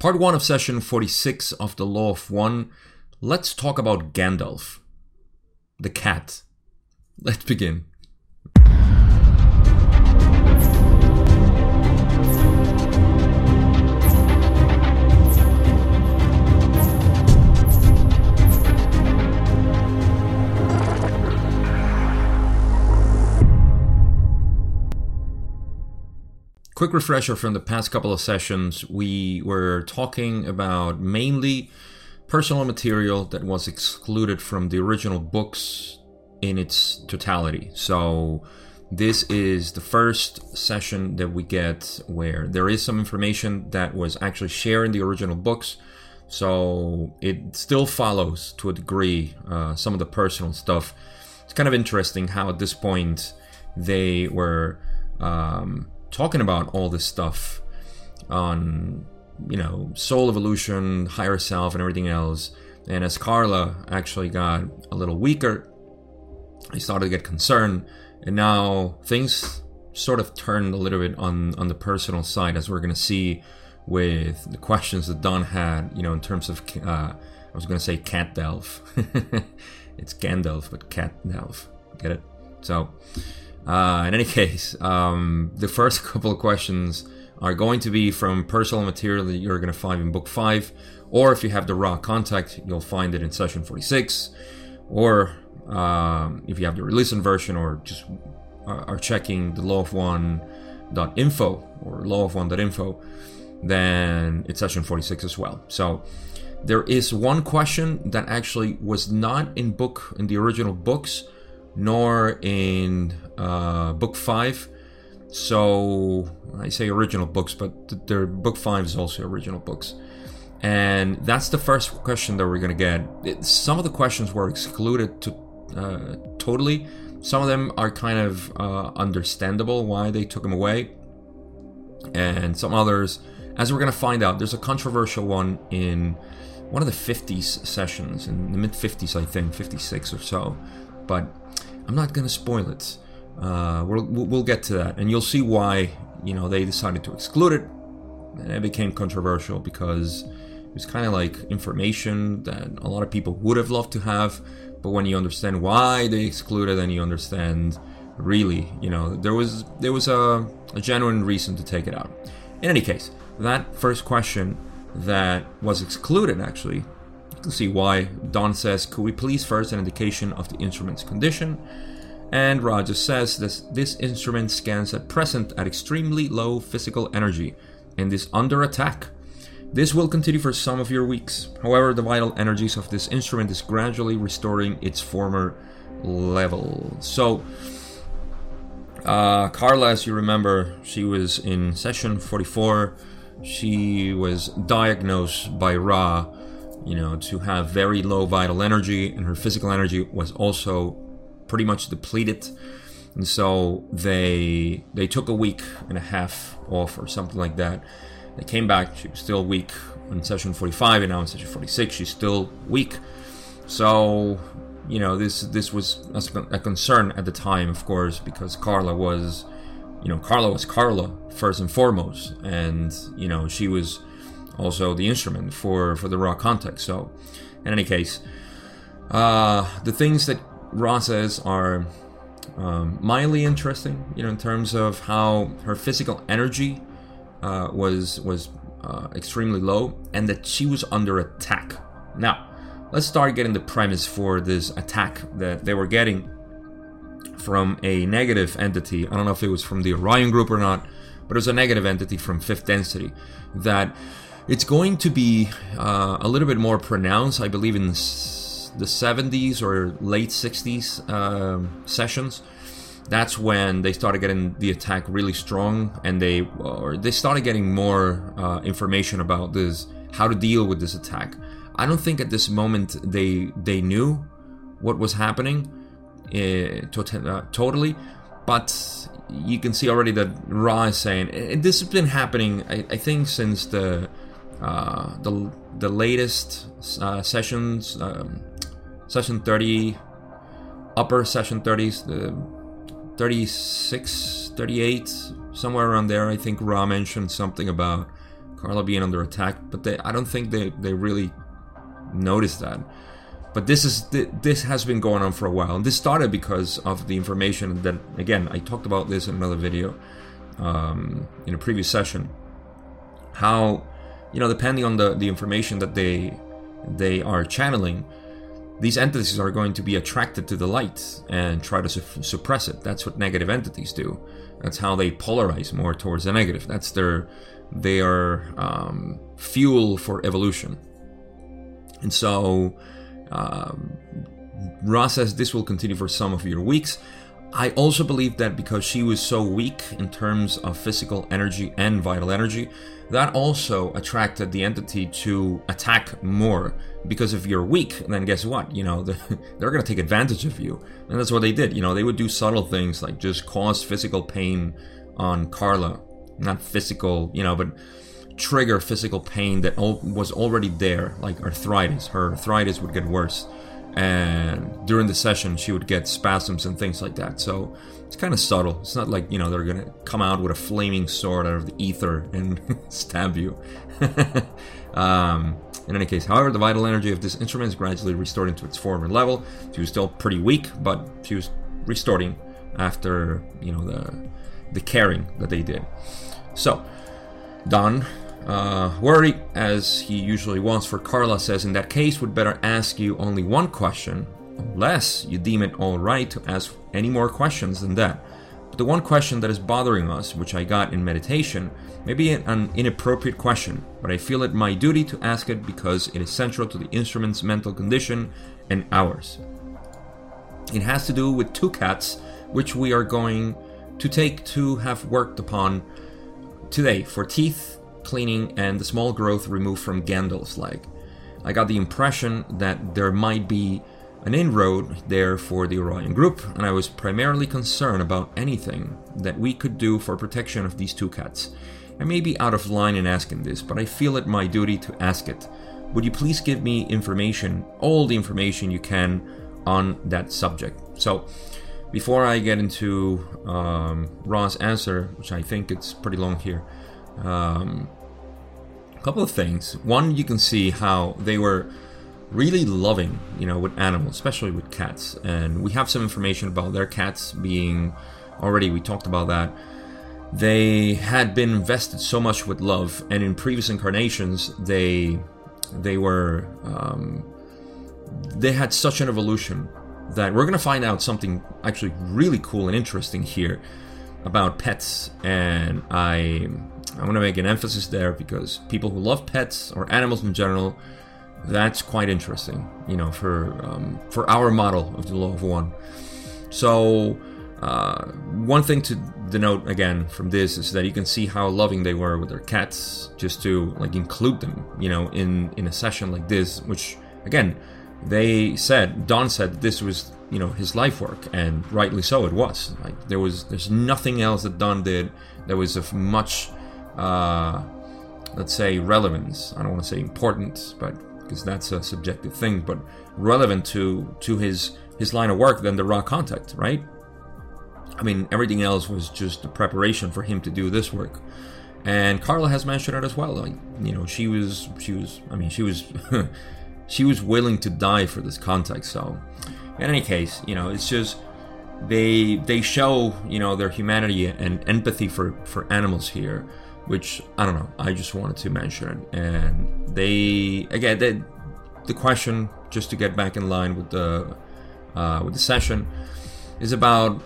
Part 1 of session 46 of the Law of One. Let's talk about Gandalf, the cat. Let's begin. Quick refresher from the past couple of sessions, we were talking about mainly personal material that was excluded from the original books in its totality. So, this is the first session that we get where there is some information that was actually shared in the original books. So, it still follows to a degree uh, some of the personal stuff. It's kind of interesting how at this point they were. Um, talking about all this stuff on, you know, soul evolution, higher self, and everything else. And as Carla actually got a little weaker, I started to get concerned. And now things sort of turned a little bit on, on the personal side, as we're going to see with the questions that Don had, you know, in terms of, uh, I was going to say cat it's Gandalf, but cat delve. Get it? So, uh, in any case, um, the first couple of questions are going to be from personal material that you're going to find in book 5, or if you have the Ra contact, you'll find it in session 46, or um, if you have the release released version, or just uh, are checking the law of one.info or law of one.info, then it's session 46 as well. So there is one question that actually was not in book in the original books nor in uh, book five. So I say original books, but their book five is also original books. And that's the first question that we're going to get. It, some of the questions were excluded to uh, totally. Some of them are kind of uh, understandable why they took them away, and some others, as we're going to find out, there's a controversial one in one of the 50s sessions in the mid 50s, I think, 56 or so. But I'm not going to spoil it. Uh, we'll, we'll get to that, and you'll see why you know they decided to exclude it, and it became controversial because it was kind of like information that a lot of people would have loved to have, but when you understand why they excluded, then you understand really, you know, there was there was a, a genuine reason to take it out. In any case, that first question that was excluded actually see why. Don says, Could we please first an indication of the instrument's condition? And Roger says this, this instrument scans at present at extremely low physical energy and is under attack. This will continue for some of your weeks. However, the vital energies of this instrument is gradually restoring its former level. So, uh, Carla, as you remember, she was in session 44. She was diagnosed by Ra you know, to have very low vital energy, and her physical energy was also pretty much depleted. And so they they took a week and a half off or something like that. They came back. She was still weak in session 45, and now in session 46, she's still weak. So you know this this was a concern at the time, of course, because Carla was, you know, Carla was Carla first and foremost, and you know she was also the instrument for for the Ra context. So, in any case, uh, the things that Ra says are um, mildly interesting. You know, in terms of how her physical energy uh, was was uh, extremely low, and that she was under attack. Now, let's start getting the premise for this attack that they were getting from a negative entity. I don't know if it was from the Orion group or not, but it was a negative entity from fifth density that it's going to be uh, a little bit more pronounced, I believe, in the 70s or late 60s um, sessions. That's when they started getting the attack really strong, and they or they started getting more uh, information about this, how to deal with this attack. I don't think at this moment they they knew what was happening uh, uh, totally, but you can see already that Ra is saying this has been happening. I, I think since the uh, the the latest uh, sessions, um, session 30, upper session 30s, the 36, 38, somewhere around there. I think Ra mentioned something about Carla being under attack, but they, I don't think they, they really noticed that. But this is this has been going on for a while, and this started because of the information that again I talked about this in another video um, in a previous session. How you know depending on the the information that they they are channeling, these entities are going to be attracted to the light and try to su- suppress it. That's what negative entities do. That's how they polarize more towards the negative. That's their they are um, fuel for evolution. And so um, Ra says this will continue for some of your weeks. I also believe that because she was so weak in terms of physical energy and vital energy, that also attracted the entity to attack more. Because if you're weak, then guess what? You know, they're going to take advantage of you. And that's what they did. You know, they would do subtle things like just cause physical pain on Carla. Not physical, you know, but trigger physical pain that was already there, like arthritis. Her arthritis would get worse. And during the session, she would get spasms and things like that. So it's kind of subtle. It's not like, you know, they're to come out with a flaming sword out of the ether and stab you. um, in any case, however, the vital energy of this instrument is gradually restored into its former level. She was still pretty weak, but she was restoring after, you know, the the caring that they did. So, Don uh, worried, as he usually wants for Carla, says in that case, would better ask you only one question, unless you deem it alright to ask any more questions than that. But the one question that is bothering us, which I got in meditation, may be an inappropriate question, but I feel it my duty to ask it because it is central to the instrument's mental condition and ours. It has to do with two cats, which we are going to take to have worked upon today for teeth cleaning and the small growth removed from Gandalf's leg. I got the impression that there might be an inroad there for the Orion group, and I was primarily concerned about anything that we could do for protection of these two cats. I may be out of line in asking this, but I feel it my duty to ask it. Would you please give me information, all the information you can, on that subject? So, before I get into um, Ra's answer, which I think it's pretty long here, um, a couple of things. One, you can see how they were really loving, you know, with animals, especially with cats. And we have some information about their cats being already, we talked about that. They had been invested so much with love, and in previous incarnations, they they were um, they had such an evolution that we're gonna find out something actually really cool and interesting here about pets. And I I want to make an emphasis there because people who love pets or animals in general, that's quite interesting, you know, for um, for our model of the law of one. So, uh, one thing to denote again from this is that you can see how loving they were with their cats, just to like include them, you know, in in a session like this, which again, they said Don said this was you know his life work, and rightly so it was. Like there was there's nothing else that Don did that was of much uh, let's say relevance. I don't want to say important, but because that's a subjective thing, but relevant to to his his line of work than the Ra contact, right? I mean, everything else was just a preparation for him to do this work. And Carla has mentioned it as well. Like, you know, she was she was I mean, she was she was willing to die for this contact. So, in any case, you know, it's just they they show you know their humanity and empathy for for animals here which I don't know. I just wanted to mention, and they again they, the question just to get back in line with the uh, with the session is about.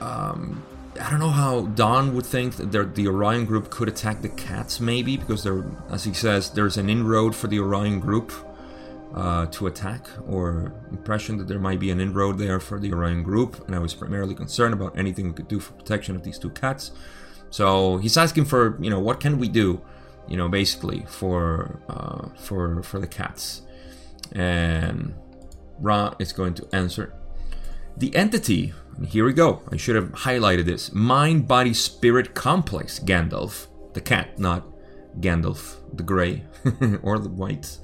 Um, I don't know how Don would think that the Orion group could attack the cats, maybe because there, as he says, there's an inroad for the Orion group uh, to attack, or impression that there might be an inroad there for the Orion group, and I was primarily concerned about anything we could do for protection of these two cats. So he's asking for, you know, what can we do, you know, basically for uh, for for the cats, and Ra is going to answer. The entity. Here we go. I should have highlighted this. Mind, body, spirit complex. Gandalf, the cat, not Gandalf the gray or the white.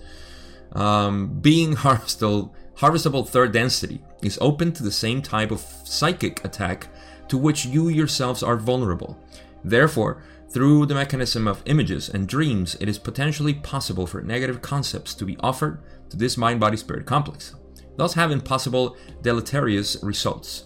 Um, being harvestable, harvestable third density is open to the same type of psychic attack to which you yourselves are vulnerable. Therefore, Through the mechanism of images and dreams, it is potentially possible for negative concepts to be offered to this mind body spirit complex, thus having possible deleterious results.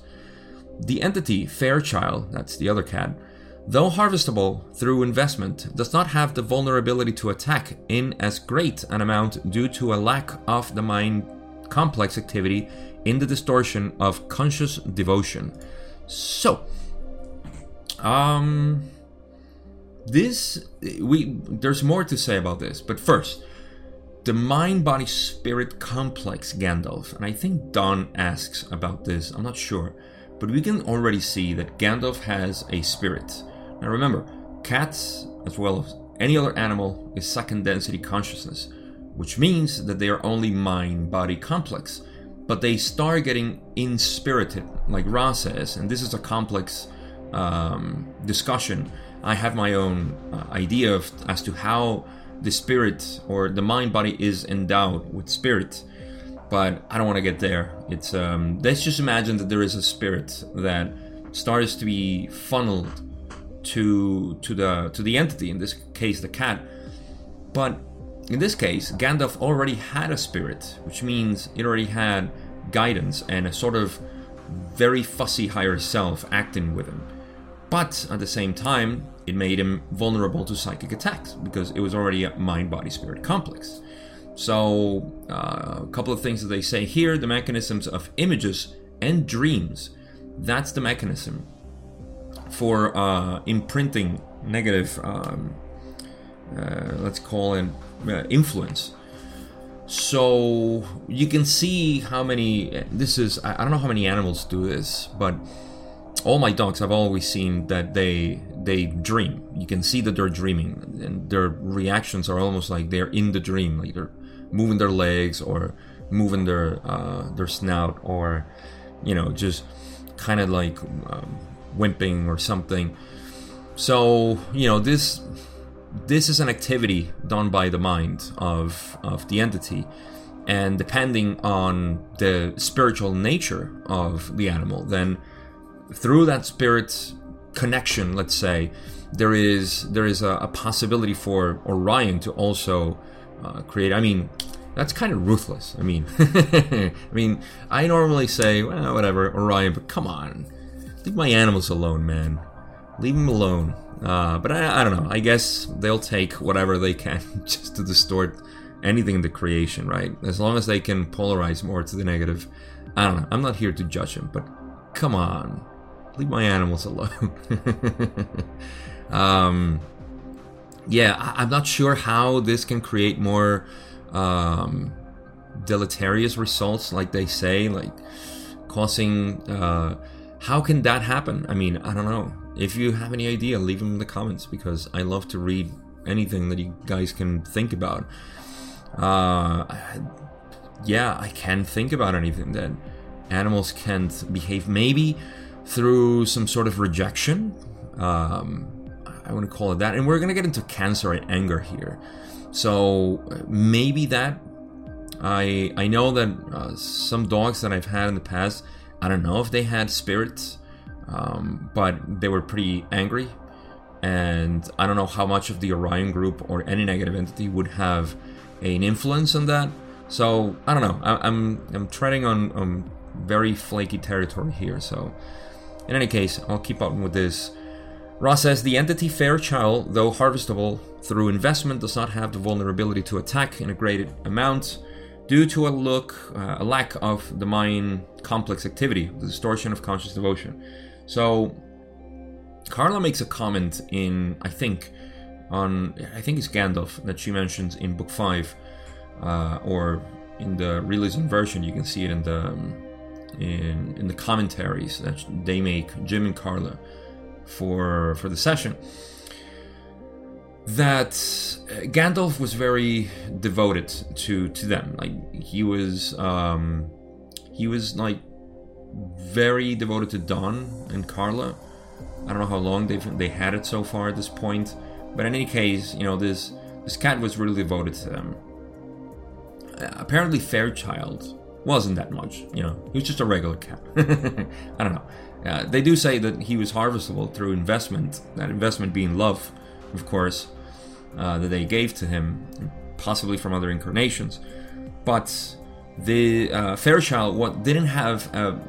The entity Fairchild, that's the other cat, though harvestable through investment, does not have the vulnerability to attack in as great an amount due to a lack of the mind complex activity in the distortion of conscious devotion. So, um, this we there's more to say about this, but first, the mind body spirit complex Gandalf, and I think Don asks about this. I'm not sure, but we can already see that Gandalf has a spirit. Now remember, cats as well as any other animal is second density consciousness, which means that they are only mind body complex but they start getting inspirited, like Ra says, and this is a complex um, discussion. I have my own uh, idea of as to how the spirit or the mind body is endowed with spirit, but I don't want to get there. It's um, let's just imagine that there is a spirit that starts to be funneled to to the to the entity, in this case the cat, but in this case, Gandalf already had a spirit, which means it already had guidance and a sort of very fussy higher self acting with him. But at the same time, it made him vulnerable to psychic attacks because it was already a mind body spirit complex. So, uh, a couple of things that they say here the mechanisms of images and dreams. That's the mechanism for uh, imprinting negative, um, uh, let's call it uh, influence. So you can see how many. This is I don't know how many animals do this, but all my dogs I've always seen that they they dream. You can see that they're dreaming, and their reactions are almost like they're in the dream, like they're moving their legs or moving their uh, their snout, or you know just kind of like um, wimping or something. So you know this this is an activity done by the mind of, of the entity. And depending on the spiritual nature of the animal, then through that spirit connection, let's say, there is there is a, a possibility for Orion to also uh, create. I mean, that's kind of ruthless. I mean, I mean, I normally say, well, whatever, Orion, but come on, leave my animals alone, man. Leave them alone. Uh, but I, I don't know. I guess they'll take whatever they can just to distort anything in the creation, right? As long as they can polarize more to the negative. I don't know. I'm not here to judge him, but come on, leave my animals alone. um, yeah, I, am not sure how this can create more um, deleterious results, like they say, like causing. Uh, how can that happen? I mean, I don't know. If you have any idea, leave them in the comments because I love to read anything that you guys can think about. Uh, yeah, I can think about anything that animals can't behave. Maybe through some sort of rejection. Um, I want to call it that. And we're going to get into cancer and anger here. So maybe that. I I know that uh, some dogs that I've had in the past. I don't know if they had spirits um, but they were pretty angry. And I don't know how much of the Orion group or any negative entity would have an influence on that. So I don't know. I, am I'm, I'm treading on, on very flaky territory here. So in any case, I'll keep up with this. Ra says the entity Fairchild, though harvestable through investment, does not have the vulnerability to attack in a great amount due to a look, uh, a lack of the mind complex activity, the distortion of conscious devotion. So Carla makes a comment in, I think, on I think it's Gandalf that she mentions in book five, uh, or in the realism version. You can see it in the um, in in the commentaries that they make, Jim and Carla, for for the session. That Gandalf was very devoted to to them. Like he was um, he was like very devoted to Don and Carla. I don't know how long they've they had it so far at this point, but in any case, you know this this cat was really devoted to them. Uh, apparently, Fairchild wasn't that much. You know, he was just a regular cat. I don't know. Uh, they do say that he was harvestable through investment. That investment being love, of course, uh, that they gave to him, possibly from other incarnations. But the uh, Fairchild what didn't have a,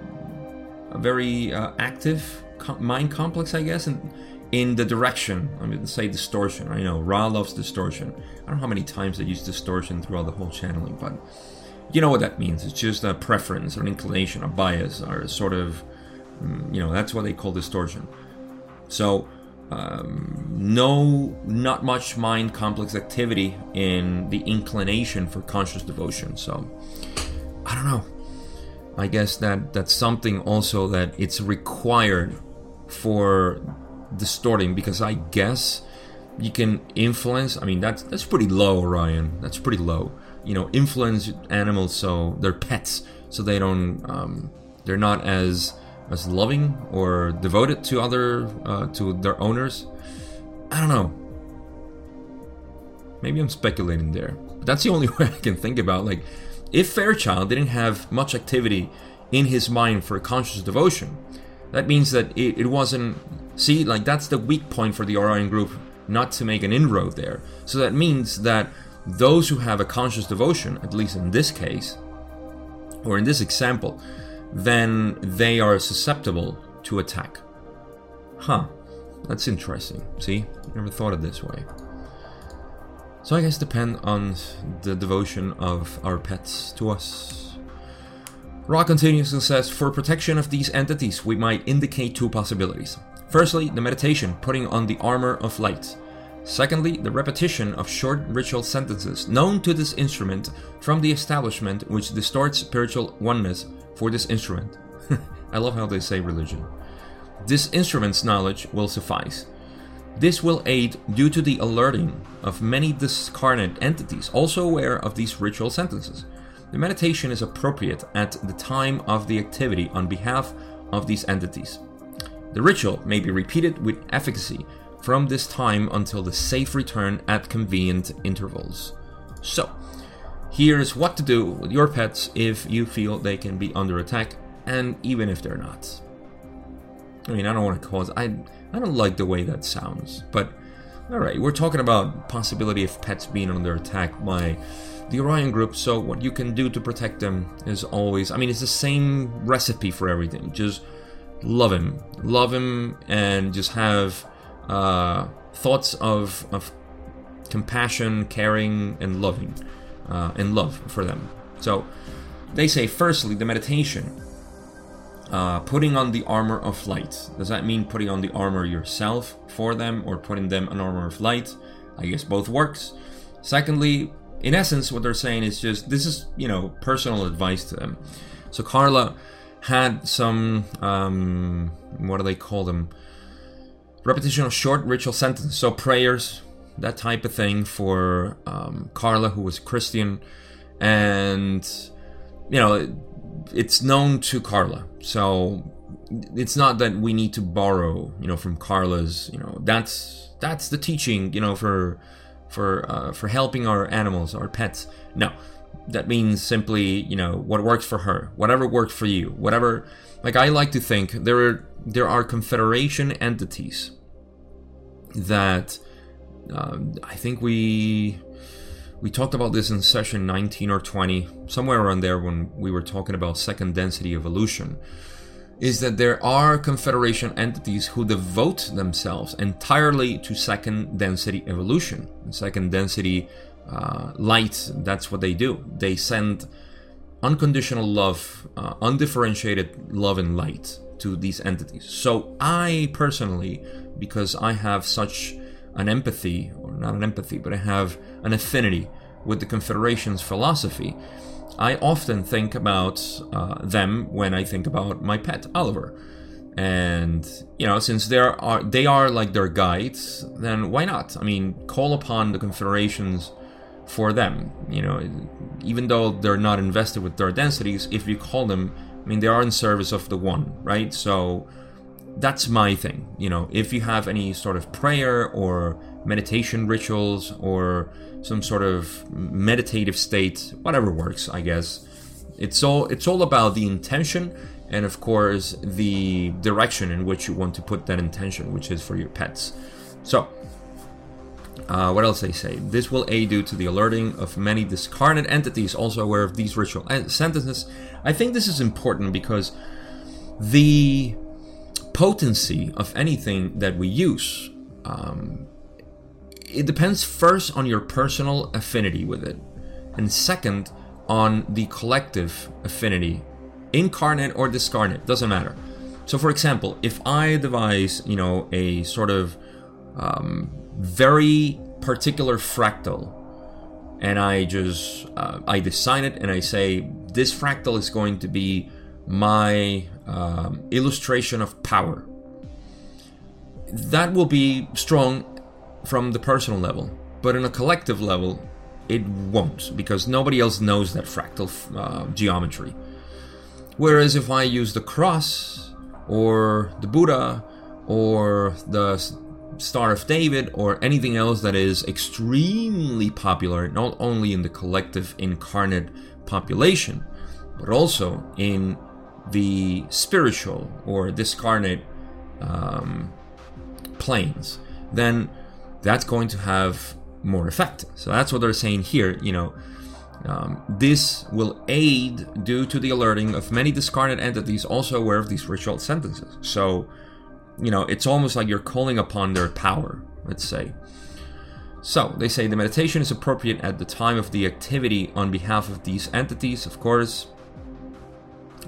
a very uh, active mind complex, I guess, and in the direction. I mean, say distortion. I know Ra loves distortion. I don't know how many times they use distortion throughout the whole channeling, but you know what that means. It's just a preference or an inclination, a bias, or a sort of, mm, you know, that's what they call distortion. So, um, no, not much mind complex activity in the inclination for conscious devotion. So, I don't know. I guess that that's something also that it's required for distorting because I guess you can influence. I mean, that's that's pretty low, Orion. That's pretty low. You know, influence animals so they're pets, so they don't, um, they're not as as loving or devoted to other uh, to their owners. I don't know. Maybe I'm speculating there. But that's the only way I can think about. Like, if Fairchild didn't have much activity in his mind for conscious devotion, that means that it, it wasn't. See, like that's the weak point for the Orion group not to make an inroad there. So that means that those who have a conscious devotion, at least in this case, or in this example, then they are susceptible to attack. Huh, that's interesting. See, never thought of this way. So I guess depend on the devotion of our pets to us. Ra continues and says, For protection of these entities, we might indicate two possibilities. Firstly, the meditation, putting on the armor of light. Secondly, the repetition of short ritual sentences known to this instrument from the establishment which distorts spiritual oneness for this instrument. I love how they say religion. This instrument's knowledge will suffice. This will aid due to the alerting of many discarnate entities also aware of these ritual sentences. The meditation is appropriate at the time of the activity on behalf of these entities. The ritual may be repeated with efficacy from this time until the safe return at convenient intervals. So, here's what to do with your pets if you feel they can be under attack, and even if they're not. I mean, I don't want to cause. I I don't like the way that sounds, but all right, we're talking about possibility of pets being under attack by the Orion group, so what you can do to protect them is always, I mean, it's the same recipe for everything. Just love him, love him, and just have uh, thoughts of, of compassion, caring, and loving, uh, and love for them. So they say, firstly, the meditation. Uh, putting on the armor of light. Does that mean putting on the armor yourself for them or putting them an armor of light? I guess both works. Secondly, in essence, what they're saying is just this is you know personal advice to them. So Carla had some um, what do they call them? Repetition of short ritual sentences, so prayers, that type of thing for um, Carla, who was Christian, and you know it's known to Carla, so it's not that we need to borrow, you know, from Carla's. You know, that's that's the teaching, you know, for for uh, for helping our animals, our pets. No, that means simply you know what works for her, whatever works for you, whatever. Like I like to think there are there are confederation entities that uh, I think we we talked about this in session 19 or 20 somewhere around there when we were talking about second density evolution is that there are Confederation entities who devote themselves entirely to second density evolution. Second density uh, light, that's what they do. They send unconditional love, uh, undifferentiated love and light to these entities. So I personally, because I have such an empathy, or not an empathy, but I have an affinity with the Confederation's philosophy, I often think about uh, them when I think about my pet Oliver. And you know, since they are they are like their guides, then why not? I mean, call upon the confederations for them. You know, even though they're not invested with their densities, if you call them, I mean, they are in service of the one, right? So that's my thing. You know, if you have any sort of prayer or meditation rituals or some sort of meditative state, whatever works, I guess. It's all it's all about the intention and of course the direction in which you want to put that intention, which is for your pets. So, Uh, what else they say? This will aid due to the alerting of many discarnate entities also aware of these ritual sentences. I think this is important because the potency of anything that we use um, it depends first on your personal affinity with it, and second on the collective affinity, incarnate or discarnate, doesn't matter. So, for example, if I devise, you know, a sort of um, very particular fractal, and I just uh, I design it and I say this fractal is going to be my um, illustration of power. That will be strong from the personal level, but in a collective level, it won't because nobody else knows that fractal uh, geometry. Whereas if I use the cross or the Buddha or the Star of David or anything else that is extremely popular, not only in the collective incarnate population, but also in the spiritual or discarnate um, planes, then that's going to have more effect. So that's what they're saying here. You know, um, this will aid due to the alerting of many discarnate entities also aware of these ritual sentences. So, you know, it's almost like you're calling upon their power, let's say. So, they say the meditation is appropriate at the time of the activity on behalf of these entities, of course.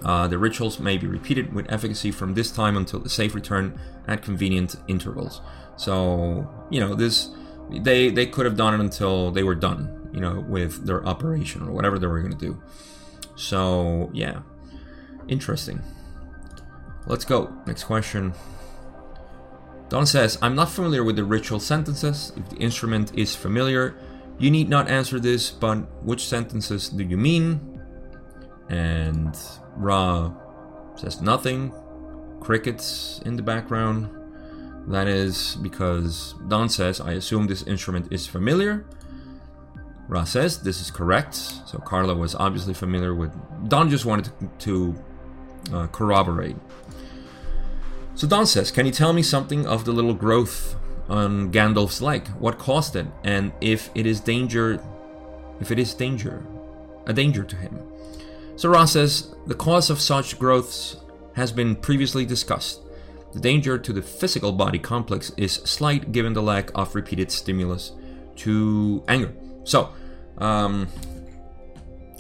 Uh, the rituals may be repeated with efficacy from this time until the safe return at convenient intervals. So you know this they they could have done it until they were done, you know, with their operation or whatever they were going to do. So yeah, interesting. Let's go. Next question. Don says, I'm not familiar with the ritual sentences. If the instrument is familiar, you need not answer this, but which sentences do you mean? And Ra says nothing. Crickets in the background. That is because Don says, I assume this instrument is familiar. Ra says, this is correct. So Carla was obviously familiar with. Don just wanted to, to uh, corroborate. So Don says, Can you tell me something of the little growth on Gandalf's leg? What caused it? And if it is danger, if it is danger, a danger to him? So Ra says, The cause of such growths has been previously discussed. The danger to the physical body complex is slight given the lack of repeated stimulus to anger. So, um,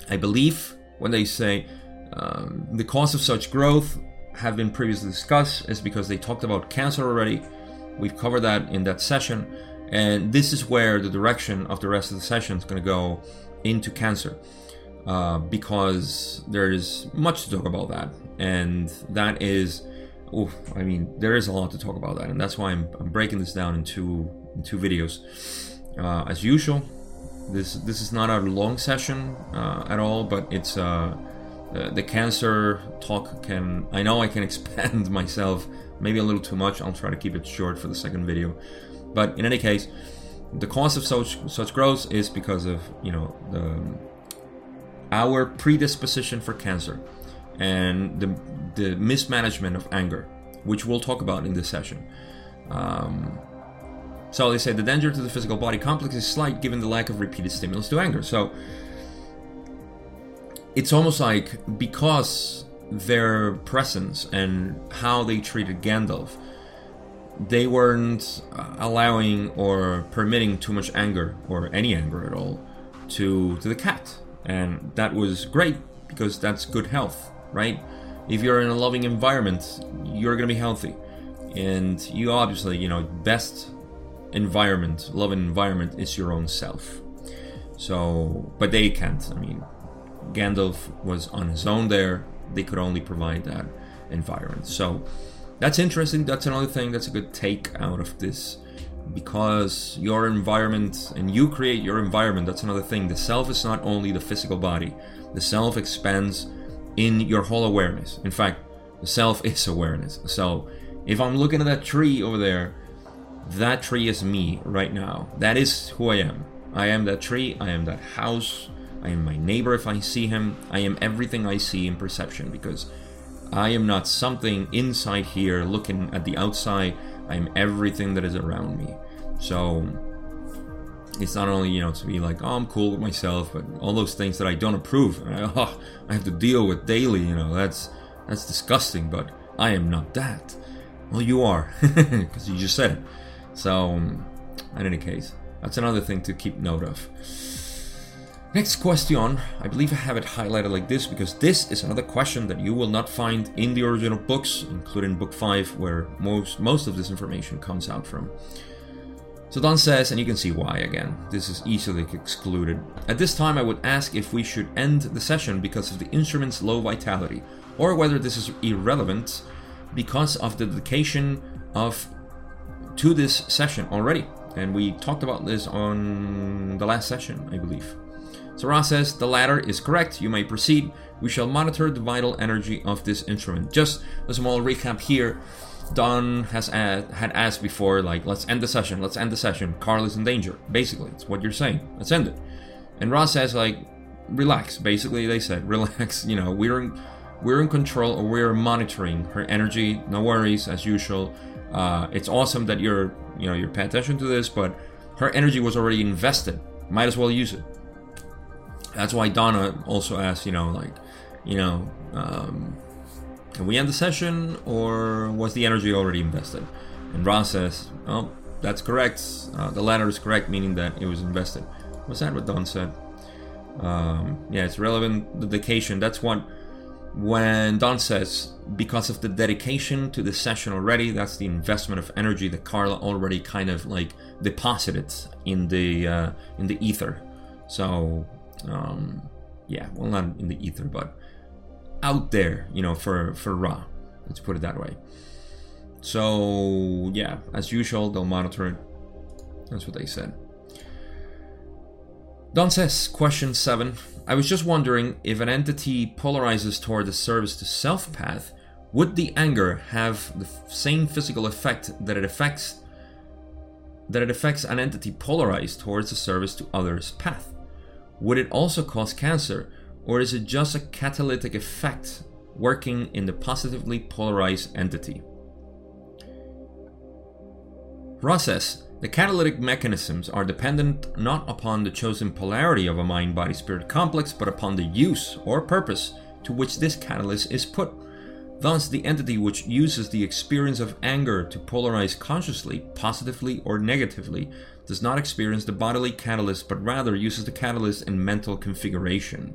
I believe when they say um, the cause of such growth have been previously discussed is because they talked about cancer already. We've covered that in that session, and this is where the direction of the rest of the session is going to go into cancer. Uh, because there is much to talk about that, and that is oh, I mean, there is a lot to talk about that, and that's why I'm, I'm breaking this down in two in two videos. Uh, as usual, this this is not a long session uh, at all, but it's uh, the, the cancer talk can. I know I can expand myself maybe a little too much. I'll try to keep it short for the second video, but in any case, the cause of such such growth is because of you know the our predisposition for cancer and the, the mismanagement of anger, which we'll talk about in this session. Um, so they say the danger to the physical body complex is slight given the lack of repeated stimulus to anger. So it's almost like because their presence and how they treated Gandalf, they weren't allowing or permitting too much anger or any anger at all to to the cat, and that was great because that's good health right? If you're in a loving environment, you're going to be healthy. And you obviously, you know, best environment, loving environment is your own self. So, but they can't. I mean, Gandalf was on his own there. They could only provide that environment. So, that's interesting. That's another thing. That's a good take out of this because your environment and you create your environment. That's another thing. The self is not only the physical body, the self expands in your whole awareness. In fact, the self is awareness. So if I'm looking at that tree over there, that tree is me right now. That is who I am. I am that tree, I am that house, I am my neighbor if I see him, I am everything I see in perception because I am not something inside here looking at the outside, I am everything that is around me. So it's not only you know to be like oh i'm cool with myself but all those things that i don't approve I, oh, I have to deal with daily you know that's that's disgusting but i am not that. Well you are because you just said it. So in any case that's another thing to keep note of next question i believe i have it highlighted like this because this is another question that you will not find in the original books including book 5 where most most of this information comes out from so Don says, and you can see why again, this is easily excluded. At this time, I would ask if we should end the session because of the instrument's low vitality, or whether this is irrelevant because of the dedication of to this session already. And we talked about this on the last session, I believe. So Ra says, the latter is correct, you may proceed. We shall monitor the vital energy of this instrument. Just a small recap here. Don has had asked before, like, let's end the session, let's end the session. Carl is in danger. Basically, it's what you're saying. Let's end it. And Ra says, like, relax. Basically, they said, relax. You know, we're in, we're in control, or we're monitoring her energy. No worries, as usual. Uh, it's awesome that you're, you know, you're paying attention to this, but her energy was already invested. Might as well use it. That's why Donna also asked, you know, like, you know, um, can we end the session, or was the energy already invested? And Ra says, oh, that's correct. Uh, the latter is correct, meaning that it was invested. Was that what Don said? Um, yeah, it's relevant. The dedication, that's what, when Don says, because of the dedication to the session already, that's the investment of energy that Carla already kind of like deposited in the uh, in the ether. So, um, yeah, well, not in the ether, but out there, you know, for for Ra. Let's put it that way. So yeah, as usual, they'll monitor it. That's what they said. Don says, question seven. I was just wondering if an entity polarizes toward the service to self path, would the anger have the same physical effect that it affects that it affects an entity polarized towards the service to others path? Would it also cause cancer? Or is it just a catalytic effect working in the positively polarized entity? Process The catalytic mechanisms are dependent not upon the chosen polarity of a mind body spirit complex, but upon the use or purpose to which this catalyst is put. Thus, the entity which uses the experience of anger to polarize consciously, positively or negatively, does not experience the bodily catalyst, but rather uses the catalyst in mental configuration.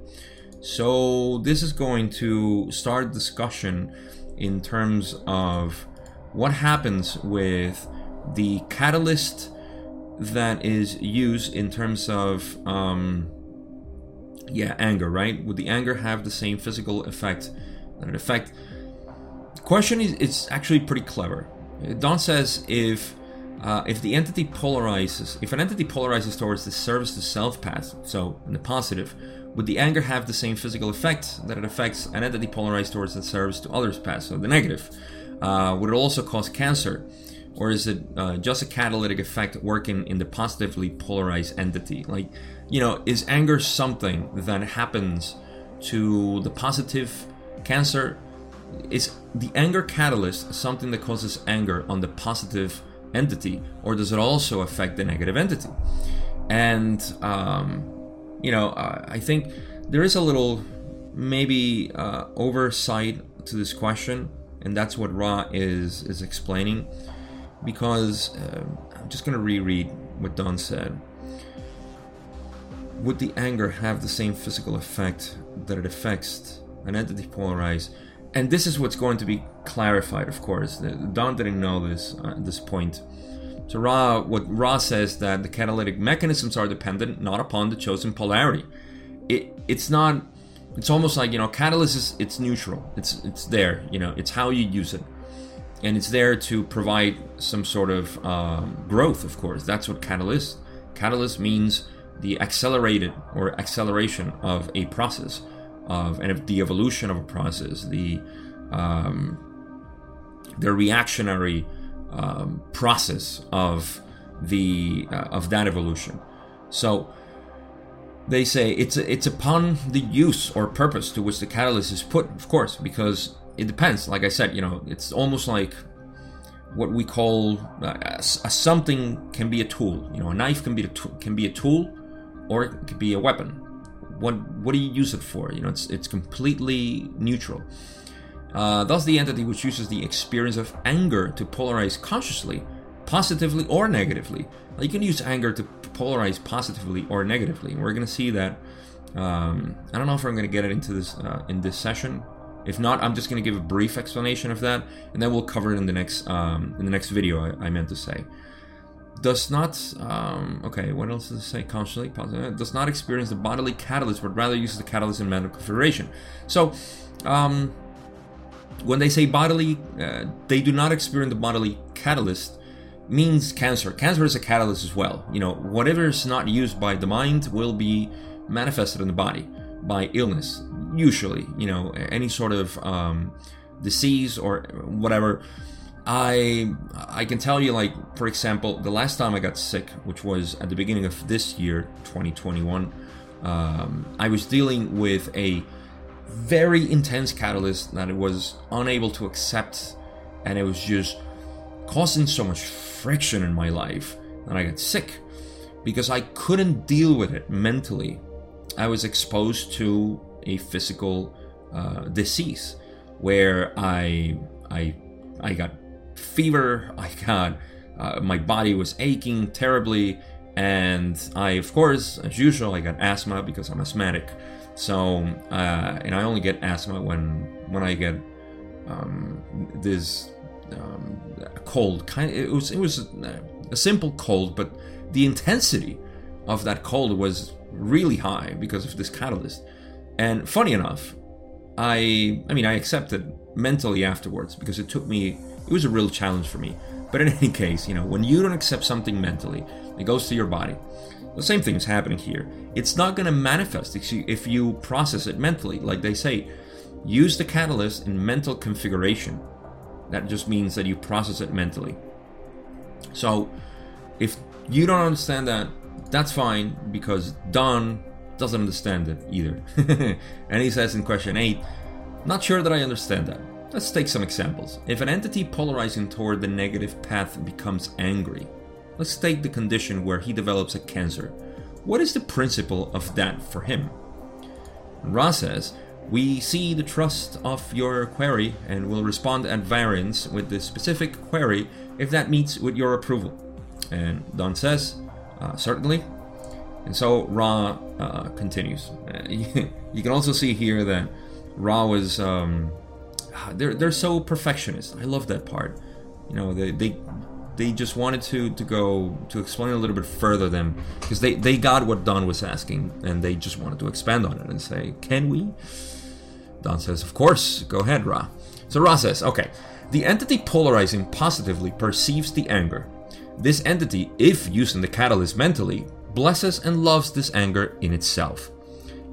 So, this is going to start discussion in terms of what happens with the catalyst that is used in terms of um, yeah anger right would the anger have the same physical effect affect the question is it's actually pretty clever don says if uh, if the entity polarizes if an entity polarizes towards the service to self path so in the positive would the anger have the same physical effect that it affects an entity polarized towards the service to others past, so the negative? Uh, would it also cause cancer? Or is it uh, just a catalytic effect working in the positively polarized entity? Like, you know, is anger something that happens to the positive cancer? Is the anger catalyst something that causes anger on the positive entity, or does it also affect the negative entity? And um, you know, uh, I think there is a little maybe uh, oversight to this question, and that's what Ra is is explaining. Because uh, I'm just going to reread what Don said. Would the anger have the same physical effect that it affects an entity polarized? And this is what's going to be clarified, of course. Don didn't know this uh, at this point. So Ra, what Ra says that the catalytic mechanisms are dependent not upon the chosen polarity. It it's not. It's almost like you know, catalyst is it's neutral. It's it's there. You know, it's how you use it, and it's there to provide some sort of um, growth. Of course, that's what catalyst. Catalyst means the accelerated or acceleration of a process, of and of the evolution of a process, the um, the reactionary um, process of the uh, of that evolution. So they say it's it's upon the use or purpose to which the catalyst is put, of course, because it depends. Like I said, you know, it's almost like what we call uh, a, a something can be a tool. You know, a knife can be a t- can be a tool, or it can be a weapon. What what do you use it for? You know, it's it's completely neutral. Uh, thus, the entity which uses the experience of anger to polarize consciously, positively or negatively. You can use anger to polarize positively or negatively. We're going to see that. Um, I don't know if I'm going to get it into this uh, in this session. If not, I'm just going to give a brief explanation of that, and then we'll cover it in the next um, in the next video. I, I meant to say does not um, okay what else does it say? Consciously does not experience the bodily catalyst but rather uses the catalyst in mental configuration. So um, when they say bodily uh, they do not experience the bodily catalyst means cancer. Cancer is a catalyst as well. You know whatever is not used by the mind will be manifested in the body by illness usually you know any sort of um, disease or whatever I I can tell you like for example the last time I got sick which was at the beginning of this year 2021 um, I was dealing with a very intense catalyst that it was unable to accept and it was just causing so much friction in my life that I got sick. Because I couldn't deal with it mentally. I was exposed to a physical uh, disease where I I I got fever. I got uh, my body was aching terribly, and I, of course, as usual, I got asthma because I'm asthmatic. So, uh, and I only get asthma when when I get um, this um, cold. Kind, of, it was it was a simple cold, but the intensity of that cold was really high because of this catalyst. And funny enough, I I mean I accepted mentally afterwards because it took me it was a real challenge for me. But in any case, you know, when you don't accept something mentally, it goes to your body. The same thing is happening here. It's not going to manifest if you, process it mentally. Like they say, use the catalyst in mental configuration. That just means that you process it mentally. So, if you don't understand that, that's fine because Don doesn't understand it either. and he says in question 8, not sure that I understand that. Let's take some examples. If an entity polarizing toward the negative path becomes angry, let's take the condition where he develops a cancer. What is the principle of that for him? Ra says, We see the trust of your query and will respond at variance with the specific query if that meets with your approval. And Don says, uh, Certainly. And so Ra uh, continues. You can also see here that Ra was. Um, Ah, they're they're so perfectionist. I love that part. You know, they they they just wanted to to go to explain a little bit further than because they they got what Don was asking and they just wanted to expand on it and say, "Can we?" Don says, "Of course. Go ahead, Ra." So Ra says, "Okay, the entity polarizing positively perceives the anger. This entity, if using the catalyst mentally, blesses and loves this anger in itself."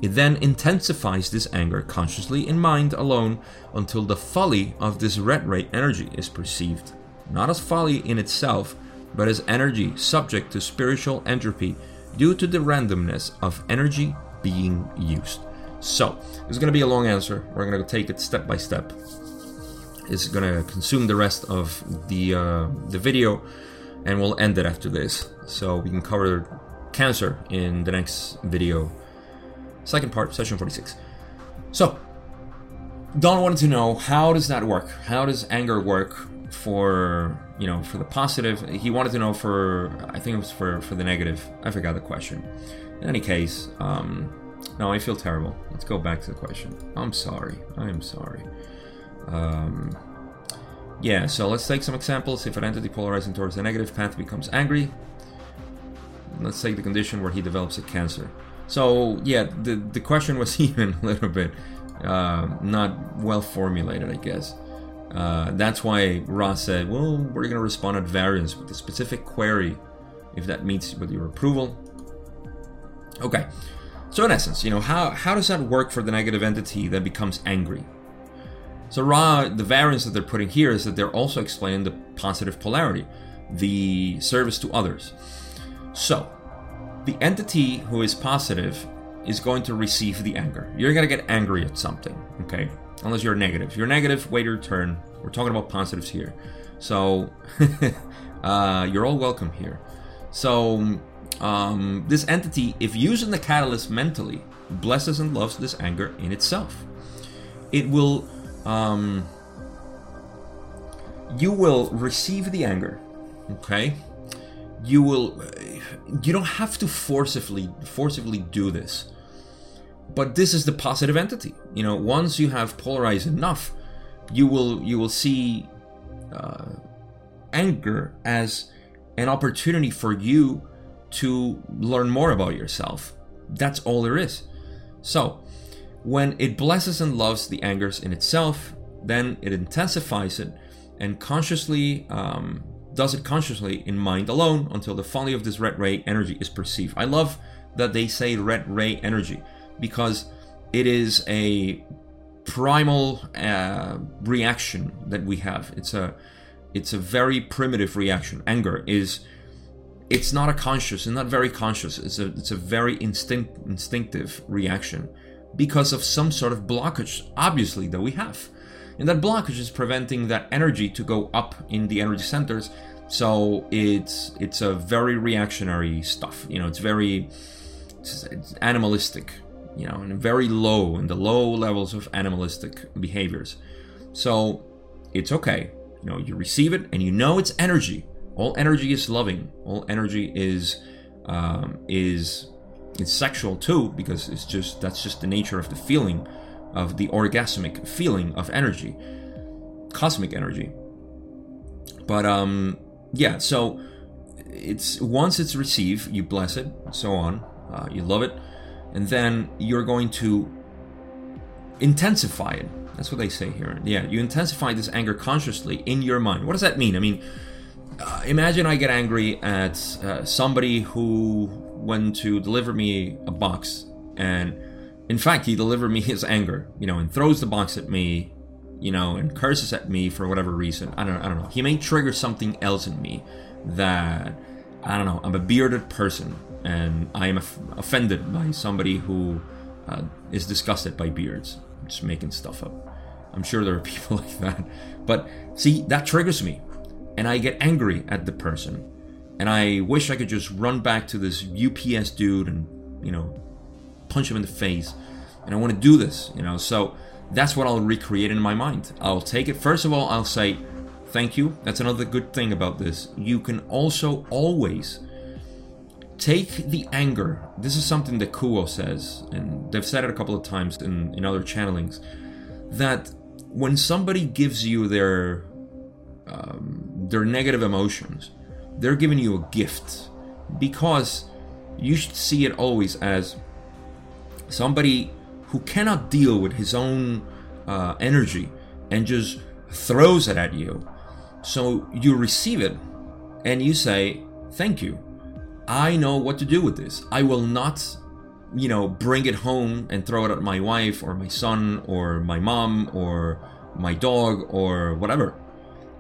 It then intensifies this anger consciously in mind alone until the folly of this red ray energy is perceived, not as folly in itself, but as energy subject to spiritual entropy due to the randomness of energy being used. So, it's going to be a long answer. We're going to take it step by step. It's going to consume the rest of the uh, the video, and we'll end it after this. So we can cover cancer in the next video Second part, session 46. So, Don wanted to know how does that work? How does anger work for you know for the positive? He wanted to know for I think it was for for the negative. I forgot the question. In any case, um, no, I feel terrible. Let's go back to the question. I'm sorry. I am sorry. Um, yeah, so let's take some examples. If an entity polarizing towards the negative path becomes angry, let's take the condition where he develops a cancer. So yeah, the the question was even a little bit uh, not well formulated, I guess. Uh, that's why Ross said, "Well, we're going to respond at variance with a specific query, if that meets with your approval." Okay. So in essence, you know, how how does that work for the negative entity that becomes angry? So Ra, the variance that they're putting here is that they're also explaining the positive polarity, the service to others. So the entity who is positive is going to receive the anger. You're going to get angry at something, okay? Unless you're negative. You're negative, wait your turn. We're talking about positives here. So uh, you're all welcome here. So um, this entity, if using the catalyst mentally, blesses and loves this anger in itself. It will, um, you will receive the anger, okay? You will, you don't have to forcibly, forcibly do this. But this is the positive entity. You know, once you have polarized enough, you will, you will see uh, anger as an opportunity for you to learn more about yourself. That's all there is. So, when it blesses and loves the angers in itself, then it intensifies it and consciously um, does it consciously in mind alone until the folly of this red ray energy is perceived. I love that they say red ray energy because it is a primal uh, reaction that we have. It's a it's a very primitive reaction. Anger is it's not a conscious and not very conscious. It's a it's a very instinct instinctive reaction because of some sort of blockage, obviously that we have, and that blockage is preventing that energy to go up in the energy centers. So it's it's a very reactionary stuff. You know, it's very it's, animalistic. You know, and very low in the low levels of animalistic behaviors. So it's okay. You know, you receive it and you know it's energy all energy is loving all energy is um, is it's sexual too because it's just that's just the nature of the feeling of the orgasmic feeling of energy cosmic energy. But um yeah so it's once it's received you bless it so on uh, you love it and then you're going to intensify it. That's what they say here. Yeah you intensify this anger consciously in your mind. What does that mean? I mean uh, imagine I get angry at uh, somebody who went to deliver me a box, and in fact, he delivered me his anger, you know, and throws the box at me, you know, and curses at me for whatever reason. I don't, I don't know. He may trigger something else in me that I don't know. I'm a bearded person, and I am offended by somebody who uh, is disgusted by beards. I'm just making stuff up. I'm sure there are people like that, but see, that triggers me and I get angry at the person. And I wish I could just run back to this UPS dude and, you know, punch him in the face. And I want to do this, you know. So that's what I'll recreate in my mind. I'll take it. First of all, I'll say, thank you. That's another good thing about this. You can also always take the anger. This is something that Q'uo says, and they've said it a couple of times in, in other channelings, that when somebody gives you their um, their negative emotions. They're giving you a gift because you should see it always as somebody who cannot deal with his own uh, energy and just throws it at you. So you receive it and you say, Thank you. I know what to do with this. I will not, you know, bring it home and throw it at my wife or my son or my mom or my dog or whatever.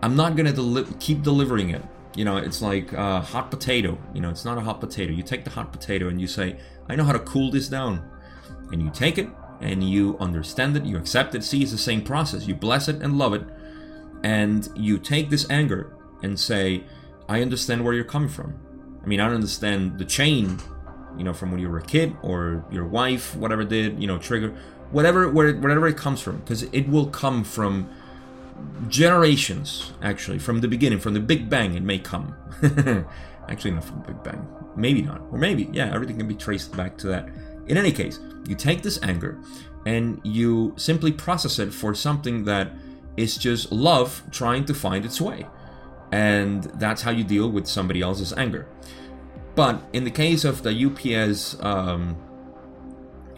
I'm not gonna deli- keep delivering it. You know, it's like a hot potato. You know, it's not a hot potato. You take the hot potato and you say, I know how to cool this down. And you take it and you understand it, you accept it. See, it's the same process. You bless it and love it. And you take this anger and say, I understand where you're coming from. I mean, I don't understand the chain, you know, from when you were a kid or your wife, whatever did, you know, trigger, whatever, where, wherever it comes from, because it will come from generations, actually, from the beginning, from the Big Bang, it may come. actually, not from the Big Bang. Maybe not. Or maybe, yeah, everything can be traced back to that. In any case, you take this anger and you simply process it for something that is just love trying to find its way. And that's how you deal with somebody else's anger. But in the case of the UPS um,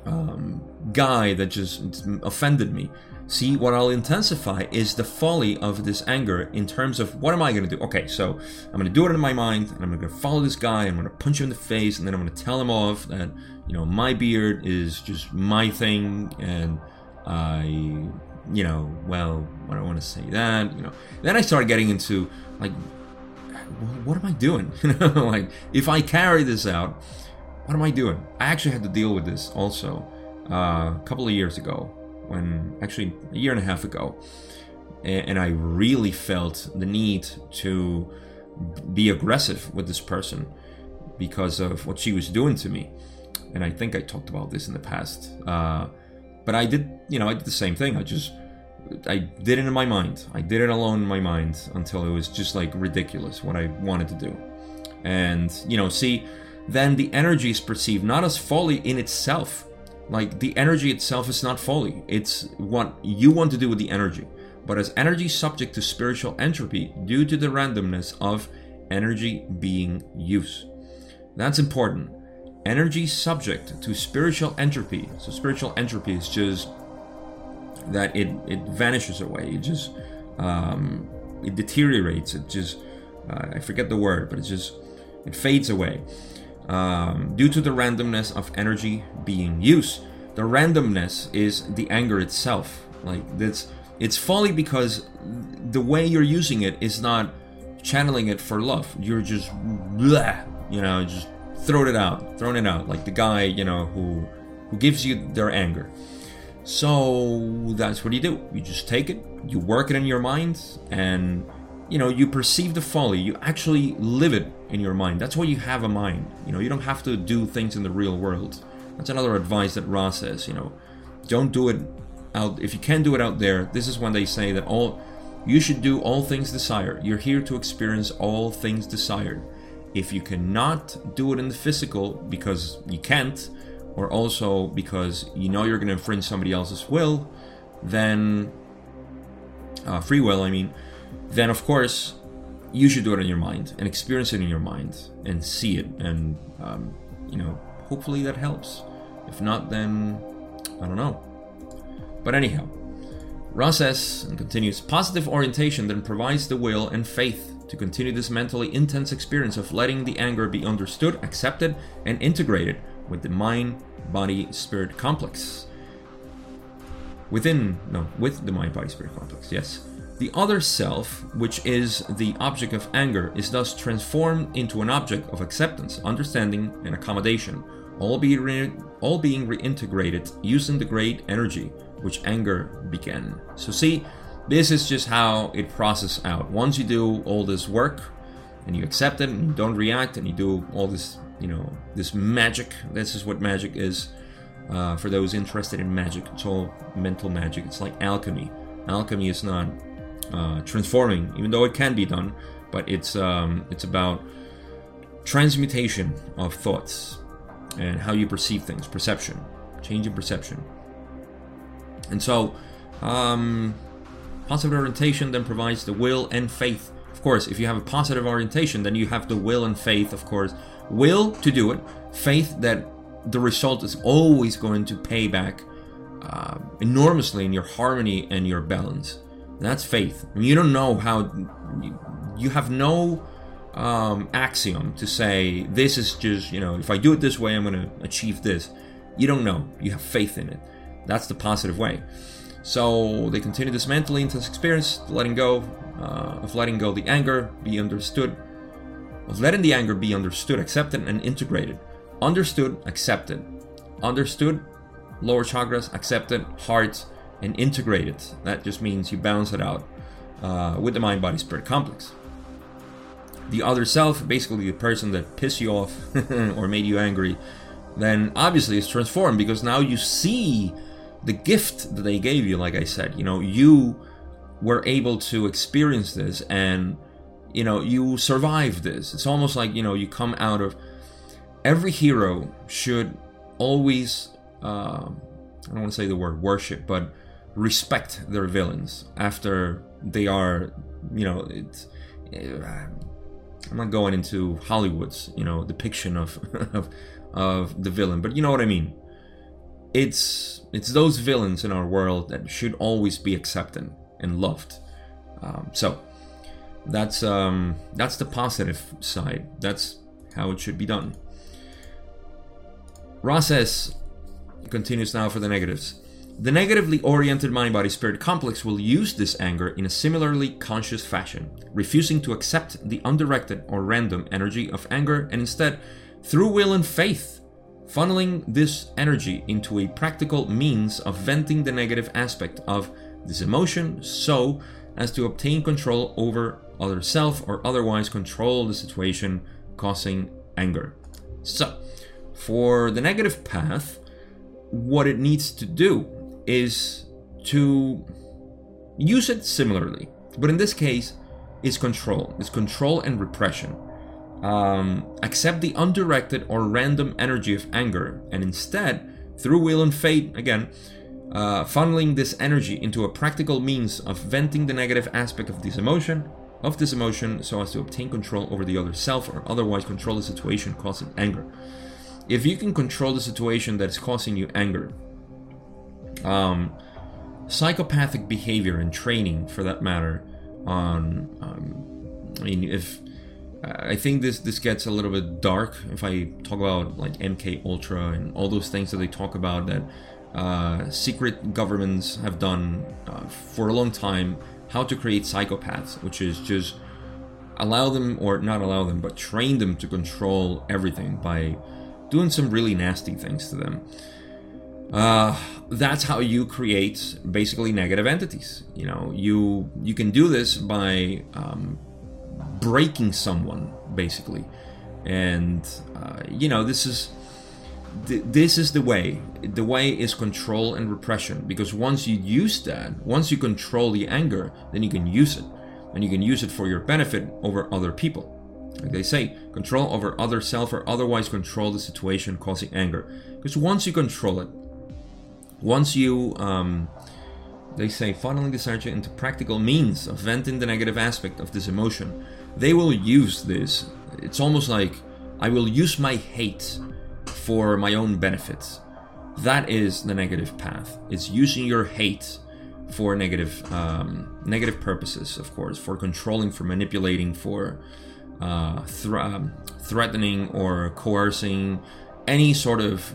um, guy that just offended me, See, what I'll intensify is the folly of this anger in terms of what am I going to do? Okay, so I'm going to do it in my mind, and I'm going to follow this guy, I'm going to punch him in the face, and then I'm going to tell him off that, you know, my beard is just my thing, and I, you know, well, I don't want to say that, you know. Then I started getting into, like, what am I doing? You know, like, if I carry this out, what am I doing? I actually had to deal with this also uh, a couple of years ago when actually a year and a half ago and I really felt the need to be aggressive with this person because of what she was doing to me. And I think I talked about this in the past. Uh, but I did, you know, I did the same thing. I just, I did it in my mind. I did it alone in my mind until it was just like ridiculous what I wanted to do. And, you know, see, then the energy is perceived not as folly in itself. Like the energy itself is not folly. It's what you want to do with the energy but as energy subject to spiritual entropy due to the randomness of energy being used. That's important. Energy subject to spiritual entropy. So spiritual entropy is just that it it vanishes away. It just um, it deteriorates. It just uh, I forget the word, but it just it fades away um, due to the randomness of energy being used. The randomness is the anger itself. Like that's it's folly because the way you're using it is not channeling it for love. You're just, blah, you know, just throwing it out, throwing it out, like the guy, you know, who who gives you their anger. So that's what you do. You just take it, you work it in your mind, and you know, you perceive the folly. You actually live it in your mind. That's why you have a mind. You know, you don't have to do things in the real world. That's another advice that Ra says. You know, don't do it out if you can do it out there this is when they say that all you should do all things desired you're here to experience all things desired if you cannot do it in the physical because you can't or also because you know you're going to infringe somebody else's will then uh, free will i mean then of course you should do it in your mind and experience it in your mind and see it and um, you know hopefully that helps. If not then i don't know. But anyhow, Ra says and continues positive orientation then provides the will and faith to continue this mentally intense experience of letting the anger be understood, accepted, and integrated with the mind body spirit complex. Within, no, with the mind body spirit complex, yes. The other self, which is the object of anger, is thus transformed into an object of acceptance, understanding, and accommodation, all, be re- all being reintegrated using the great energy which anger began. So, see, this is just how it processes out. Once you do all this work and you accept it and you don't react and you do all this, you know, this magic, this is what magic is. Uh, for those interested in magic, it's all mental magic. It's like alchemy. Alchemy is not uh, transforming, even though it can be done, but it's um, it's about transmutation of thoughts and how you perceive things, perception, change in perception. And so, um, positive orientation then provides the will and faith. Of course, if you have a positive orientation, then you have the will and faith, of course. Will to do it, faith that the result is always going to pay back uh, enormously in your harmony and your balance. That's faith. I mean, you don't know how, you, have no um, axiom to say this is just, you know, if I do it this way, I'm going to achieve this. You don't know. You have faith in it. That's the positive way. So they continue this mentally intense experience, letting go, uh, of letting go the anger, be understood, of letting the anger be understood, accepted, and integrated. Understood, accepted. Understood, lower chakras, accepted, heart, and integrated. That just means you balance it out uh, with the mind body spirit complex. The other self, basically the person that pissed you off or made you angry, then obviously is transformed because now you see the gift that they gave you, like I said, you know, you were able to experience this and, you know, you survived this. It's almost like, you know, you come out of. Every hero should always, uh, I don't want to say the word worship, but respect their villains after they are, you know, it's. I'm not going into Hollywood's, you know, depiction of, of of the villain, but you know what I mean it's it's those villains in our world that should always be accepted and loved. Um, so that's um, that's the positive side. That's how it should be done. Ra says continues now for the negatives. The negatively oriented mind body spirit complex will use this anger in a similarly conscious fashion, refusing to accept the undirected or random energy of anger and instead, through will and faith, funneling this energy into a practical means of venting the negative aspect of this emotion so as to obtain control over other self or otherwise control the situation causing anger. So, for the negative path, what it needs to do is to use it similarly, but in this case, is control. It's control and repression. Um, accept the undirected or random energy of anger, and instead, through will and fate, again, uh, funneling this energy into a practical means of venting the negative aspect of this emotion, of this emotion, so as to obtain control over the other self, or otherwise control the situation causing anger. If you can control the situation that is causing you anger, um, psychopathic behavior and training, for that matter, on um, I mean, if I think this this gets a little bit dark if I talk about like MK Ultra and all those things that they talk about that uh, secret governments have done uh, for a long time how to create psychopaths, which is just allow them or not allow them, but train them to control everything by doing some really nasty things to them. Uh, that's how you create basically negative entities. You know, you you can do this by um, breaking someone basically. And uh, you know this is th- this is the way. The way is control and repression. Because once you use that once you control the anger then you can use it. And you can use it for your benefit over other people. Like they say control over other self or otherwise control the situation causing anger. Because once you control it once you um, they say funneling this energy into practical means of venting the negative aspect of this emotion they will use this. It's almost like I will use my hate for my own benefit. That is the negative path. It's using your hate for negative um, negative purposes, of course, for controlling, for manipulating, for uh, um, threatening or coercing, any sort of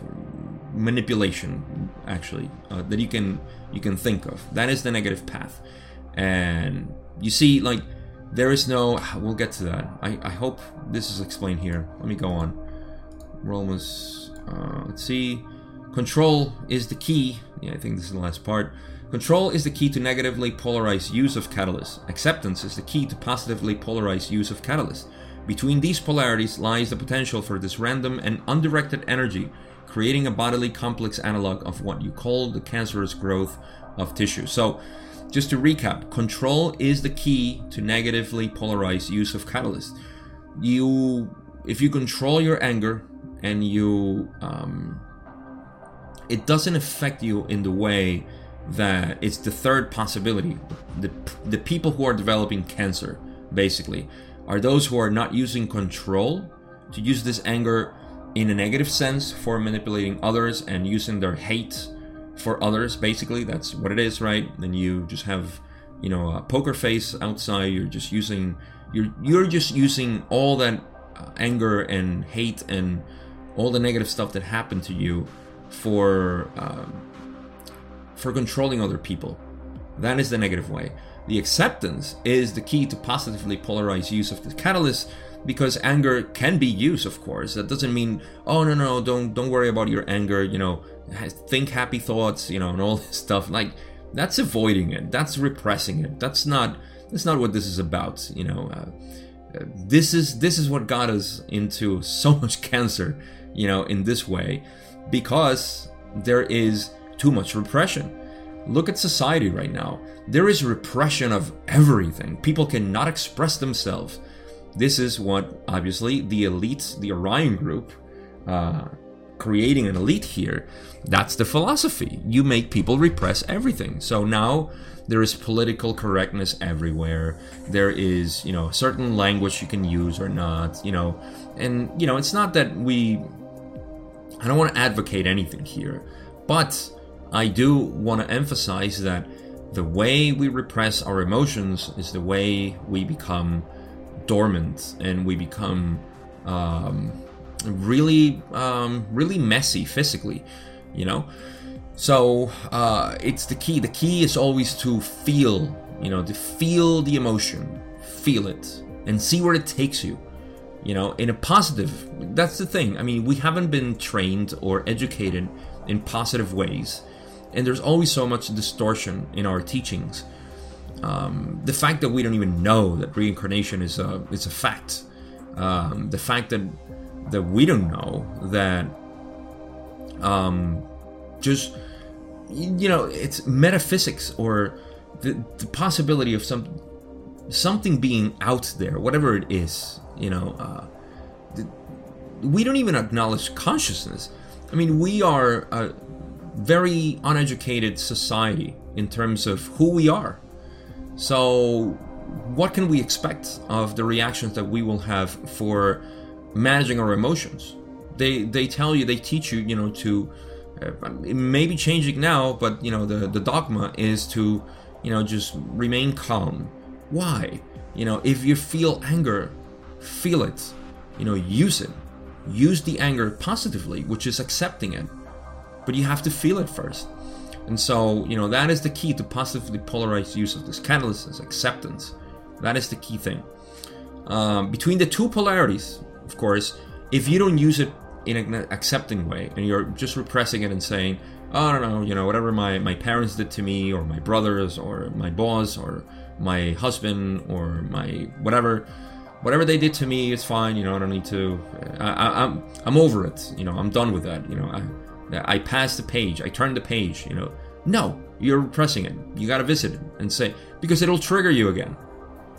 manipulation, actually, uh, that you can you can think of. That is the negative path, and you see, like there is no. We'll get to that. I, I hope this is explained here. Let me go on. Almost. Uh, let's see. Control is the key. Yeah, I think this is the last part. Control is the key to negatively polarized use of catalyst. Acceptance is the key to positively polarized use of catalyst. Between these polarities lies the potential for this random and undirected energy, creating a bodily complex analog of what you call the cancerous growth of tissue. So, just to recap, control is the key to negatively polarized use of catalyst. You, if you control your anger and you, um, it doesn't affect you in the way that it's the third possibility. The, the people who are developing cancer, basically, are those who are not using control to use this anger in a negative sense for manipulating others and using their hate for others. Basically, that's what it is, right? Then you just have, you know, a poker face outside. You're just using, you're you're just using all that uh, anger and hate and all the negative stuff that happened to you for um, for controlling other people. That is the negative way. The acceptance is the key to positively polarize use of the catalyst because anger can be used of course that doesn't mean oh no no don't don't worry about your anger you know think happy thoughts, you know, and all this stuff. Like that's avoiding it. That's repressing it. That's not. That's not what this is about. You know, uh, uh, this is this is what got us into so much cancer. You know, in this way, because there is too much repression. Look at society right now. There is repression of everything. People cannot express themselves. This is what, obviously, the elite, the Orion group, uh, creating an elite here, that's the philosophy. You make people repress everything. So now there is political correctness everywhere. There is, you know, certain language you can use or not, you know. And, you know, it's not that we I don't want to advocate anything here, but I do want to emphasize that the way we repress our emotions is the way we become dormant and we become um, really um, really messy physically you know? So uh, it's the key. The key is always to feel you know to feel the emotion feel it and see where it takes you you know in a positive that's the thing. I mean we haven't been trained or educated in positive ways and there's always so much distortion in our teachings um, the fact that we don't even know that reincarnation is a is a fact, um, the fact that that we don't know that um, just you know it's metaphysics or the, the possibility of some something being out there, whatever it is, you know. Uh, the, we don't even acknowledge consciousness. I mean, we are a very uneducated society in terms of who we are. So, what can we expect of the reactions that we will have for managing our emotions? They they tell you, they teach you, you know, to uh, maybe changing now, but you know, the the dogma is to, you know, just remain calm. Why? You know, if you feel anger, feel it. You know, use it. Use the anger positively, which is accepting it. But you have to feel it first. And so, you know, that is the key to positively polarized use of this catalyst is acceptance. That is the key thing. Um, between the two polarities, of course, if you don't use it in an accepting way and you're just repressing it and saying, oh, I don't know, you know, whatever my, my parents did to me or my brothers or my boss or my husband or my whatever, whatever they did to me, it's fine. You know, I don't need to. I, I, I'm I'm over it. You know, I'm done with that. You know, I I pass the page, I turn the page, you know. No, you're repressing it. You gotta visit it and say, because it'll trigger you again.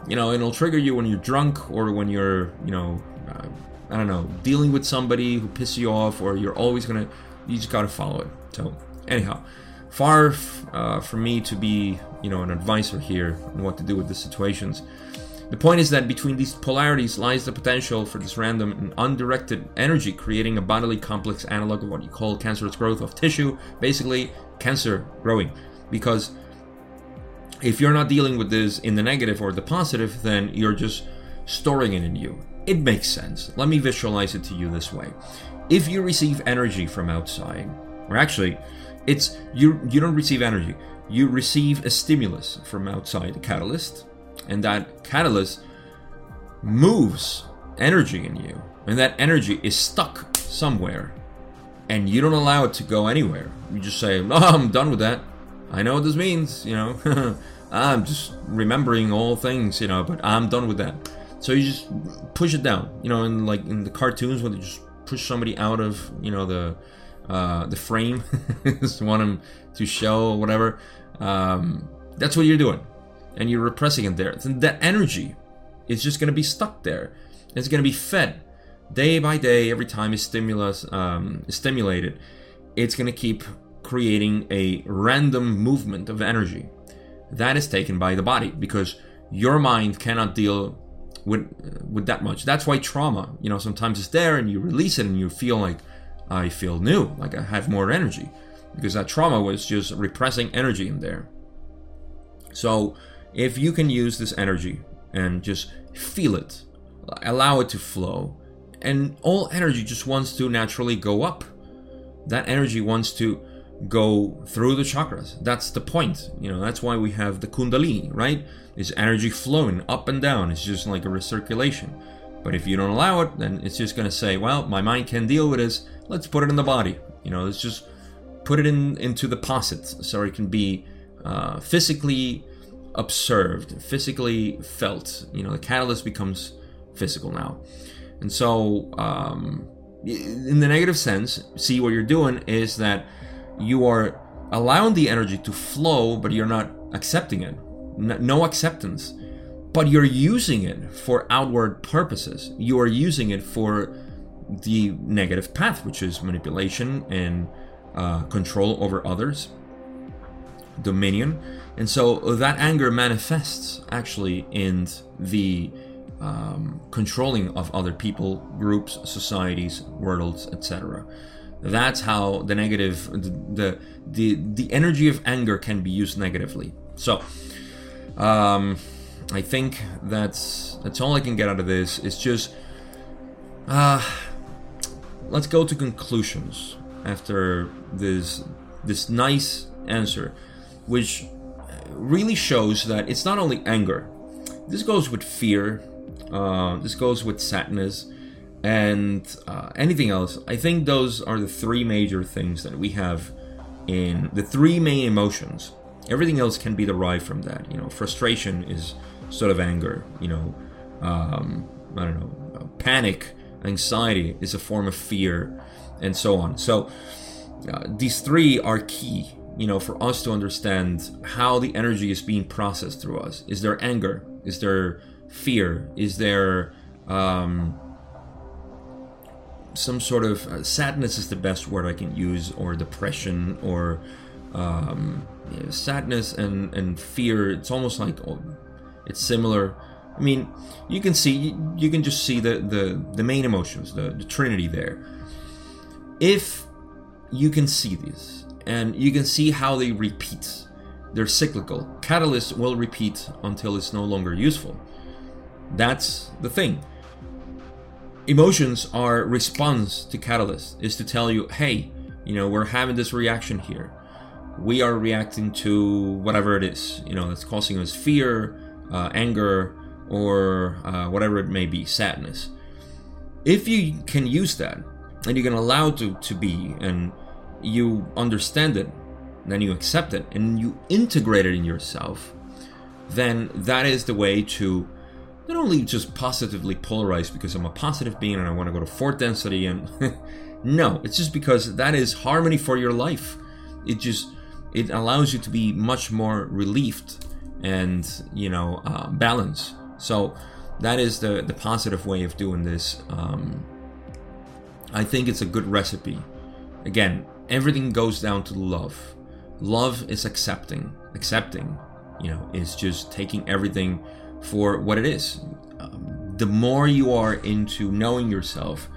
You know, it'll trigger you when you're drunk or when you're, you know, uh, I don't know, dealing with somebody who pisses you off or you're always gonna, you just gotta follow it. So, anyhow, far uh, from me to be, you know, an advisor here on what to do with the situations. The point is that between these polarities lies the potential for this random and undirected energy creating a bodily complex analog of what you call cancerous growth of tissue, basically cancer growing. Because if you're not dealing with this in the negative or the positive, then you're just storing it in you. It makes sense. Let me visualize it to you this way. If you receive energy from outside, or actually, it's you you don't receive energy. You receive a stimulus from outside, a catalyst, and that catalyst moves energy in you. And that energy is stuck somewhere. And you don't allow it to go anywhere. You just say oh i'm done with that. I know what this means you know. I'm just remembering all things you know but i'm done with that. So you just push it down you know in like in the cartoons when they just push somebody out of you know the uh, the frame just want them to show whatever um, that's what you're doing and you're repressing it there, then that energy is just going to be stuck there. It's going to be fed day by day. Every time a stimulus um, stimulated, it's going to keep creating a random movement of energy that is taken by the body because your mind cannot deal with with that much. That's why trauma, you know, sometimes it's there and you release it and you feel like I feel new, like I have more energy because that trauma was just repressing energy in there. So if you can use this energy and just feel it, allow it to flow, and all energy just wants to naturally go up. That energy wants to go through the chakras. That's the point. You know, that's why we have the Kundalini, right? It's energy flowing up and down. It's just like a recirculation. But if you don't allow it, then it's just going to say, well, my mind can deal with this. Let's put it in the body. You know, let's just put it in into the posset so it can be uh, physically observed, physically felt. You know, the catalyst becomes physical now. And so, um, in the negative sense, see what you're doing is that you are allowing the energy to flow, but you're not accepting it. No acceptance. But you're using it for outward purposes. You are using it for the negative path, which is manipulation and uh, control over others, dominion. And so that anger manifests actually in the um, controlling of other people, groups, societies, worlds, etc. That's how the negative, the, the the energy of anger can be used negatively. So, um, I think that's that's all I can get out of this. It's just, uh, let's go to conclusions after this this nice answer, which really shows that it's not only anger. This goes with fear. Uh, this goes with sadness and uh, anything else. I think those are the three major things that we have in the three main emotions Everything else can be derived from that. You know, frustration is sort of anger. You know, um, I don't know, panic, anxiety is a form of fear, and so on. So uh, these three are key. You know, for us to understand how the energy is being processed through us. Is there anger? Is there fear? Is there um, some sort of uh, sadness is the best word I can use, or depression, or um, yeah, sadness and and fear. It's almost like oh, it's similar. I mean, you can see you can just see the the, the main emotions, the, the trinity there. If you can see these and you can see how they repeat, they're cyclical. Catalyst will repeat until it's no longer useful. That's the thing. Emotions are response to catalyst is to tell you hey you know we're having this reaction here. We are reacting to whatever it is. You know that's causing us fear uh, anger or uh, whatever it may be sadness. If you can use that and you can allow to, to be and you understand it then you accept it and you integrate it in yourself then that is the way to not only just positively polarize because I'm a positive being and I want to go to fourth density and no, it's just because that is harmony for your life. It just it allows you to be much more relieved and you know uh, balance. So that is the the positive way of doing this. Um, I think it's a good recipe. Again, everything goes down to love. Love is accepting. Accepting, you know, is just taking everything for what it is. Um, the more you are into knowing yourself,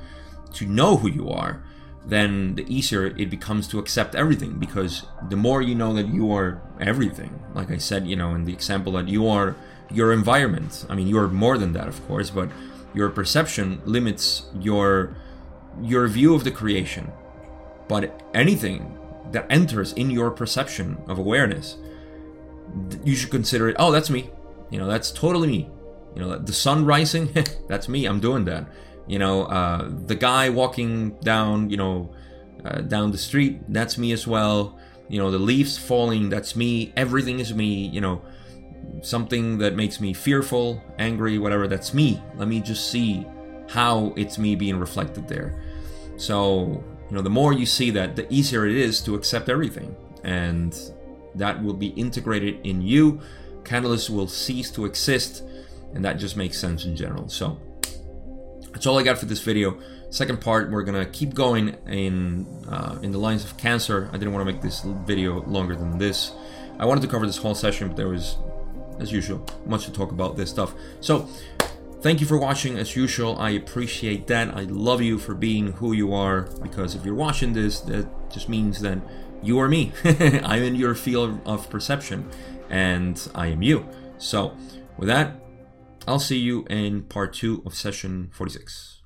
to know who you are, then the easier it becomes to accept everything because the more you know that you are everything, like I said, you know, in the example that you are your environment. I mean, you're more than that, of course, but your perception limits your your view of the creation. But anything that enters in your perception of awareness, you should consider it, oh, that's me. You know, that's totally me. You know, the sun rising, that's me. I'm doing that. You know, uh, the guy walking down, you know, uh, down the street, that's me as well. You know, the leaves falling, that's me. Everything is me. You know, something that makes me fearful, angry, whatever, that's me. Let me just see how it's me being reflected there. So, you know, the more you see that, the easier it is to accept everything. And that will be integrated in you catalysts will cease to exist, and that just makes sense in general. So that's all I got for this video. Second part, we're gonna keep going in uh, in the lines of cancer. I didn't want to make this video longer than this. I wanted to cover this whole session, but there was, as usual, much to talk about this stuff. So thank you for watching as usual i appreciate that i love you for being who you are because if you're watching this that just means that you are me i'm in your field of perception and I am you. So, with that, I'll see you in part two of session 46.